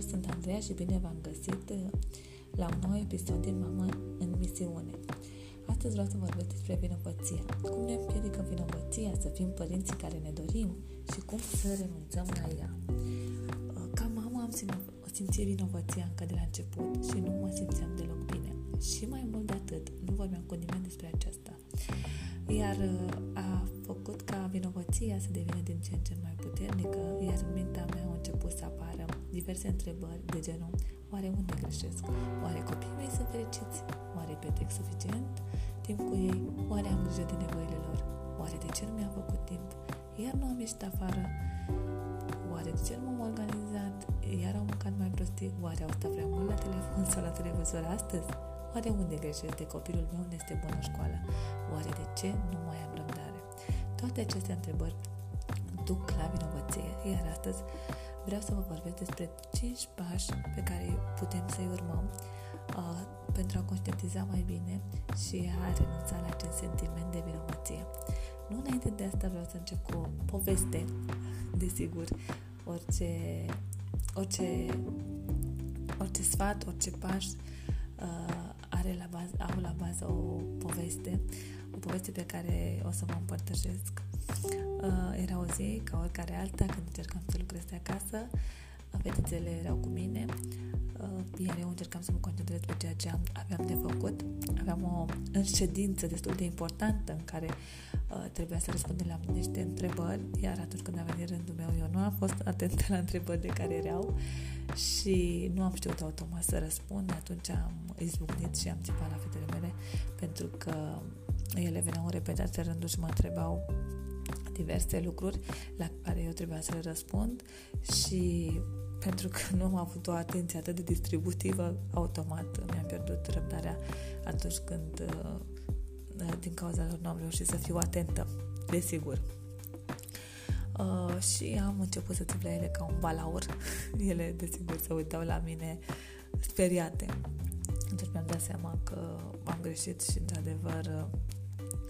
tuturor, sunt Andreea și bine v-am găsit uh, la un nou episod din Mamă în Misiune. Astăzi vreau să vorbesc despre vinovăție. Cum ne împiedică vinovăția să fim părinții care ne dorim și cum să renunțăm la ea. Uh, ca mamă am simțit vinovăția încă de la început și nu mă simțeam deloc bine. Și mai mult de atât, nu vorbeam cu nimeni despre aceasta. Iar uh, a făcut ca vinovăția să devină din ce în ce mai puternică, iar în mintea mea au început să apară diverse întrebări de genul Oare unde greșesc? Oare copiii mei sunt fericiți? Oare petrec suficient timp cu ei? Oare am grijă de nevoile lor? Oare de ce nu mi-am făcut timp? Iar nu am ieșit afară? Oare de ce nu m-am organizat? Iar am mâncat mai prostii? Oare au stat prea mult la telefon sau la televizor astăzi? Oare unde greșesc de copilul meu nu este bun în școală? Oare de ce nu mai am răbdare? Toate aceste întrebări duc la vinovăție, iar astăzi vreau să vă vorbesc despre 5 pași pe care putem să-i urmăm uh, pentru a conștientiza mai bine și a renunța la acest sentiment de vinovăție. Nu înainte de asta vreau să încep cu o poveste, desigur, orice, orice, orice sfat, orice paș uh, are la bază, au la bază o poveste, o poveste pe care o să vă împărtășesc. Uh, era o zi ca oricare alta când încercam să lucrez de acasă, fetițele erau cu mine, uh, iar eu încercam să mă concentrez pe ceea ce am, aveam de făcut. Aveam o înședință destul de importantă în care uh, trebuia să răspundem la niște întrebări, iar atunci când a venit rândul meu, eu nu am fost atentă la întrebările care erau și nu am știut automat să răspund. Atunci am izbucnit și am țipat la fetele mele pentru că ele veneau în repetate rânduri și mă întrebau diverse lucruri la care eu trebuia să le răspund și pentru că nu am avut o atenție atât de distributivă, automat mi-am pierdut răbdarea atunci când uh, din cauza lor nu am reușit să fiu atentă, desigur. Uh, și am început să țip la ele ca un balaur. Ele, desigur, se uitau la mine speriate. Atunci mi-am dat seama că am greșit și, într-adevăr,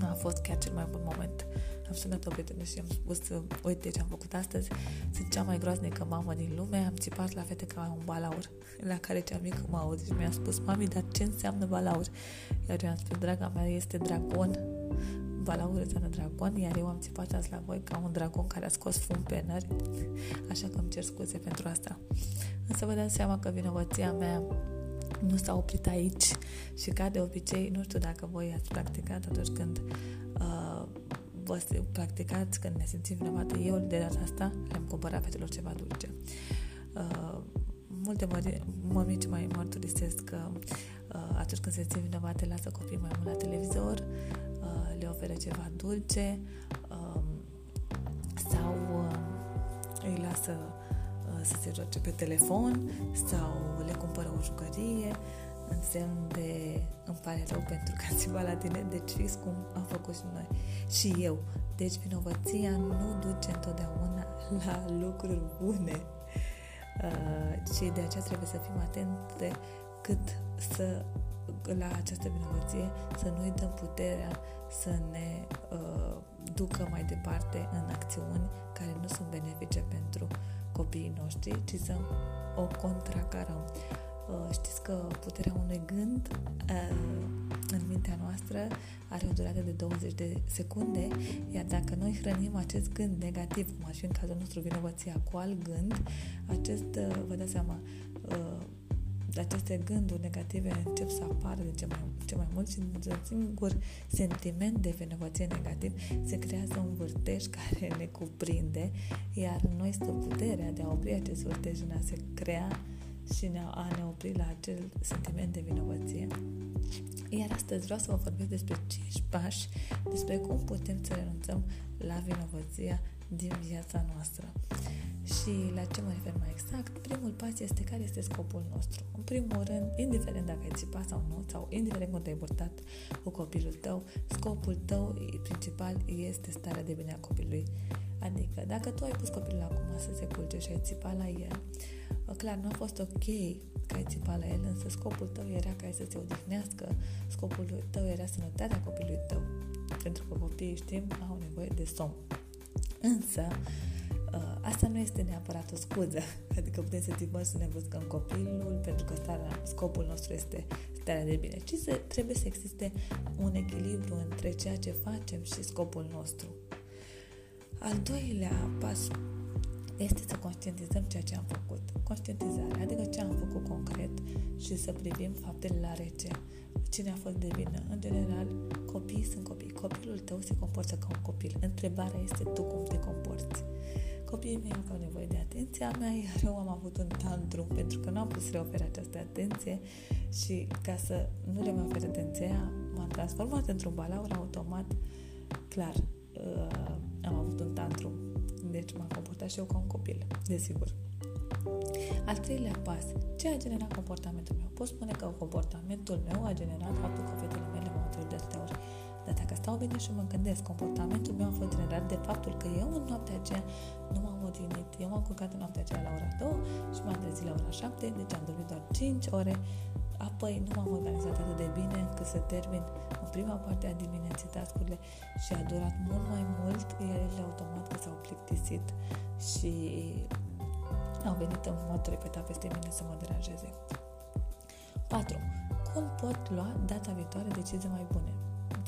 a fost chiar cel mai bun moment. Am sunat o prietenă și am spus, uite ce am făcut astăzi, sunt cea mai groaznică mamă din lume, am țipat la fete ca un balaur, la care cea mică mă aude și mi-a spus, mami, dar ce înseamnă balaur? Iar eu am spus, draga mea, este dragon. Balaur înseamnă dragon, iar eu am țipat azi la voi ca un dragon care a scos fum pe nări, așa că îmi cer scuze pentru asta. Însă vă dați seama că vinovăția mea nu s-a oprit aici și ca de obicei, nu știu dacă voi ați practicat atunci când uh, vă practicați când ne simțim vinovate, eu de data asta le-am cumpărat fetelor ceva dulce. Uh, multe mămici mai mărturisesc că uh, atunci când se simt vinovate lasă copiii mai mult la televizor, uh, le oferă ceva dulce uh, sau uh, îi lasă să se joace pe telefon sau le cumpără o jucărie în semn de îmi pare rău pentru că ați la tine, deci fix cum am făcut și noi. Și eu. Deci vinovăția nu duce întotdeauna la lucruri bune. Uh, și de aceea trebuie să fim atente cât să la această vinovăție să nu-i dăm puterea să ne uh, ducă mai departe în acțiuni care nu sunt benefice pentru copiii noștri, ci să o contracarăm. Uh, știți că puterea unui gând uh, în mintea noastră are o durată de 20 de secunde, iar dacă noi hrănim acest gând negativ, cum ar fi în cazul nostru vinovăția cu alt gând, acest, uh, vă dați seama, aceste gânduri negative încep să apară de ce mai, ce mai mult și un singur sentiment de vinovăție negativ se creează un vârtej care ne cuprinde, iar noi stă puterea de a opri acest vârtej în a se crea și a ne opri la acel sentiment de vinovăție. Iar astăzi vreau să vă vorbesc despre 5 pași despre cum putem să renunțăm la vinovăția din viața noastră. Și la ce mă refer mai exact? Primul pas este care este scopul nostru. În primul rând, indiferent dacă ai țipat sau nu, sau indiferent cum te-ai purtat cu copilul tău, scopul tău principal este starea de bine a copilului. Adică, dacă tu ai pus copilul acum să se culce și ai țipat la el, clar, nu a fost ok că ai țipat la el, însă scopul tău era ca el să se odihnească, scopul tău era sănătatea copilului tău. Pentru că copiii, știm, au nevoie de somn. Însă, Uh, asta nu este neapărat o scuză, adică putem să tipăm să ne văzcăm copilul pentru că starea, scopul nostru este starea de bine, ci să, trebuie să existe un echilibru între ceea ce facem și scopul nostru. Al doilea pas este să conștientizăm ceea ce am făcut. Conștientizarea, adică ce am făcut concret și să privim faptele la rece. Cine a fost de vină? În general, copiii sunt copii. Copilul tău se comportă ca un copil. Întrebarea este tu cum te comporți. Copiii mei au nevoie de atenția mea, iar eu am avut un tantrum pentru că nu am putut să le ofer această atenție și ca să nu le mai ofer atenția, m-am transformat într-un balaur automat. Clar, uh, am avut un tantrum, deci m-am comportat și eu ca un copil, desigur. Al treilea pas, ce a generat comportamentul meu? Pot spune că comportamentul meu a generat faptul că fetele mele m-au întrebat de atâtea ori dar dacă stau bine și mă gândesc, comportamentul meu a fost generat de faptul că eu în noaptea aceea nu m-am odihnit. Eu m-am culcat în noaptea aceea la ora 2 și m-am trezit la ora 7, deci am dormit doar 5 ore. Apoi nu m-am organizat atât de bine încât să termin în prima parte a dimineții tascurile și a durat mult mai mult, iar ele automat că s-au plictisit și au venit în mod repetat peste mine să mă deranjeze. 4. Cum pot lua data viitoare decizii mai bune?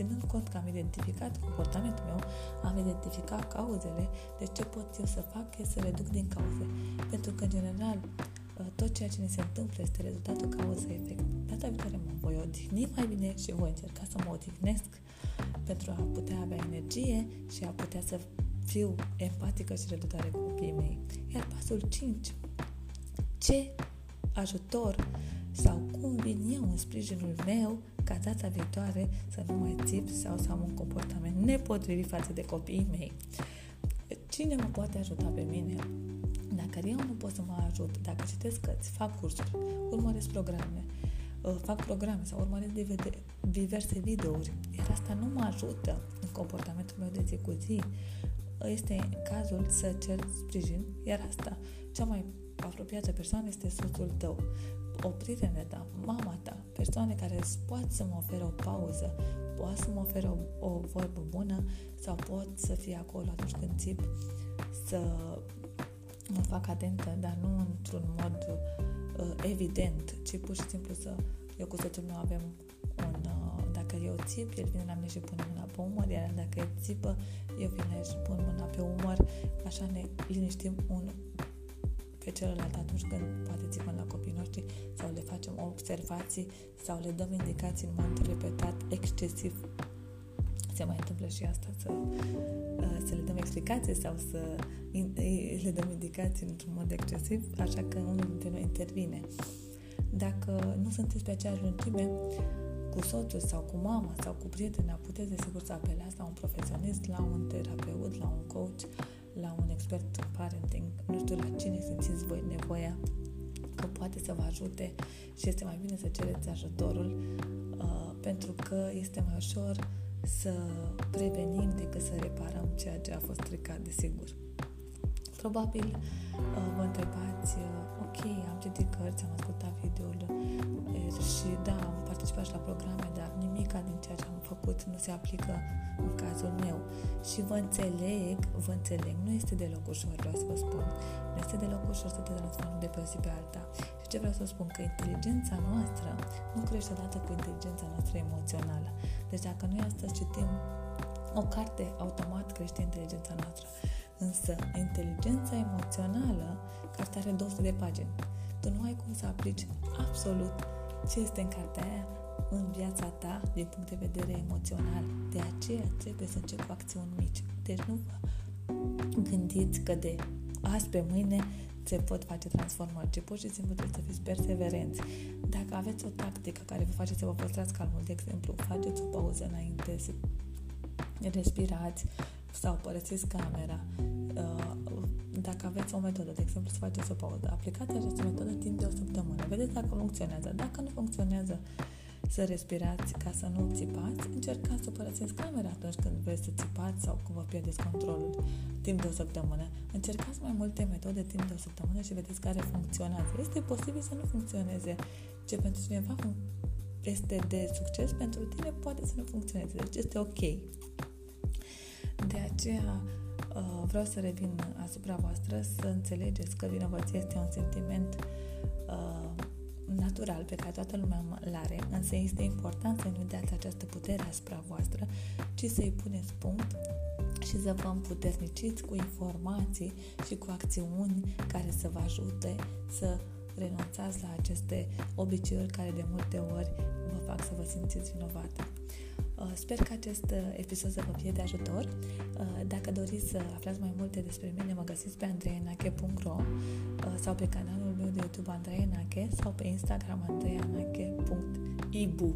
Ținând cont că am identificat comportamentul meu, am identificat cauzele, de ce pot eu să fac e să reduc din cauze. Pentru că, în general, uh, tot ceea ce ne se întâmplă este rezultatul cauză-efect. Data viitoare mă voi odihni mai bine și voi încerca să mă odihnesc pentru a putea avea energie și a putea să fiu empatică și redutare cu copiii mei. Iar pasul 5. Ce ajutor sau cum vin eu în sprijinul meu ca data viitoare să nu mai țip sau să am un comportament nepotrivit față de copiii mei. Cine mă poate ajuta pe mine? Dacă eu nu pot să mă ajut, dacă citesc cărți, fac cursuri, urmăresc programe, uh, fac programe sau urmăresc diverse videouri, iar asta nu mă ajută în comportamentul meu de zi cu zi, este cazul să cer sprijin, iar asta, cea mai apropiată persoană este soțul tău o prietenă ta, mama ta, persoane care îți pot să mă oferă o pauză, pot să mă oferă o, o vorbă bună sau pot să fie acolo atunci când țip, să mă fac atentă, dar nu într-un mod uh, evident, ci pur și simplu să eu cu soțul meu avem un, uh, dacă eu țip, el vine la mine și pune mâna pe umăr, iar dacă el țipă, eu vine și pun mâna pe umăr, așa ne liniștim un pe celălalt atunci când poate țipăm la copiii noștri sau le facem observații sau le dăm indicații în mod repetat excesiv. Se mai întâmplă și asta, să, uh, să le dăm explicații sau să le dăm indicații într-un mod excesiv, așa că unul dintre noi intervine. Dacă nu sunteți pe aceeași lungime, cu soțul sau cu mama sau cu prietena, puteți desigur să apelați la un profesionist, la un terapeut, la un coach, la un expert în parenting, nu știu la cine simțiți voi nevoia că poate să vă ajute și este mai bine să cereți ajutorul uh, pentru că este mai ușor să prevenim decât să reparăm ceea ce a fost stricat, desigur. Probabil uh, vă întrebați, uh, ok, am citit cărți, am ascultat videoul uh, și da, am participat și la programe, dar nimica din ceea ce am făcut nu se aplică în cazul meu. Și vă înțeleg, vă înțeleg, nu este deloc ușor, vreau să vă spun. Nu este deloc ușor să te transformi de pe o zi pe alta. Și ce vreau să spun? Că inteligența noastră nu crește odată cu inteligența noastră emoțională. Deci dacă noi astăzi citim o carte, automat crește inteligența noastră. Însă, inteligența emoțională, cartea are 200 de pagini. Tu nu ai cum să aplici absolut ce este în cartea aia în viața ta din punct de vedere emoțional. De aceea trebuie să începi cu acțiuni mici. Deci nu vă gândiți că de azi pe mâine se pot face transformări, ci pur și simplu trebuie să fiți perseverenți. Dacă aveți o tactică care vă face să vă păstrați calmul, de exemplu, faceți o pauză înainte să respirați sau părăsiți camera, uh, dacă aveți o metodă, de exemplu, să faceți o pauză, aplicați această metodă timp de o săptămână. Vedeți dacă funcționează. Dacă nu funcționează, să respirați ca să nu țipați, încercați să părăsiți camera atunci când vreți să țipați sau când vă pierdeți controlul timp de o săptămână. Încercați mai multe metode timp de o săptămână și vedeți care funcționează. Este posibil să nu funcționeze. Ce pentru cineva este de succes, pentru tine poate să nu funcționeze. Deci este ok. De aceea, Uh, vreau să revin asupra voastră, să înțelegeți că vinovăția este un sentiment uh, natural pe care toată lumea îl are, însă este important să nu dați această putere asupra voastră, ci să-i puneți punct și să vă împuterniciți cu informații și cu acțiuni care să vă ajute să renunțați la aceste obiceiuri care de multe ori vă fac să vă simțiți vinovată. Uh, sper că acest uh, episod să vă fie de ajutor. Uh, dacă doriți să aflați mai multe despre mine, mă găsiți pe andreenache.ro sau pe canalul meu de YouTube Andreenache sau pe Instagram andreeanache.ibu.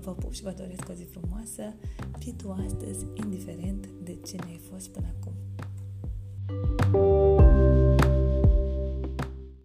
Vă pup și vă doresc o zi frumoasă. Fii tu astăzi, indiferent de cine ai fost până acum. thank you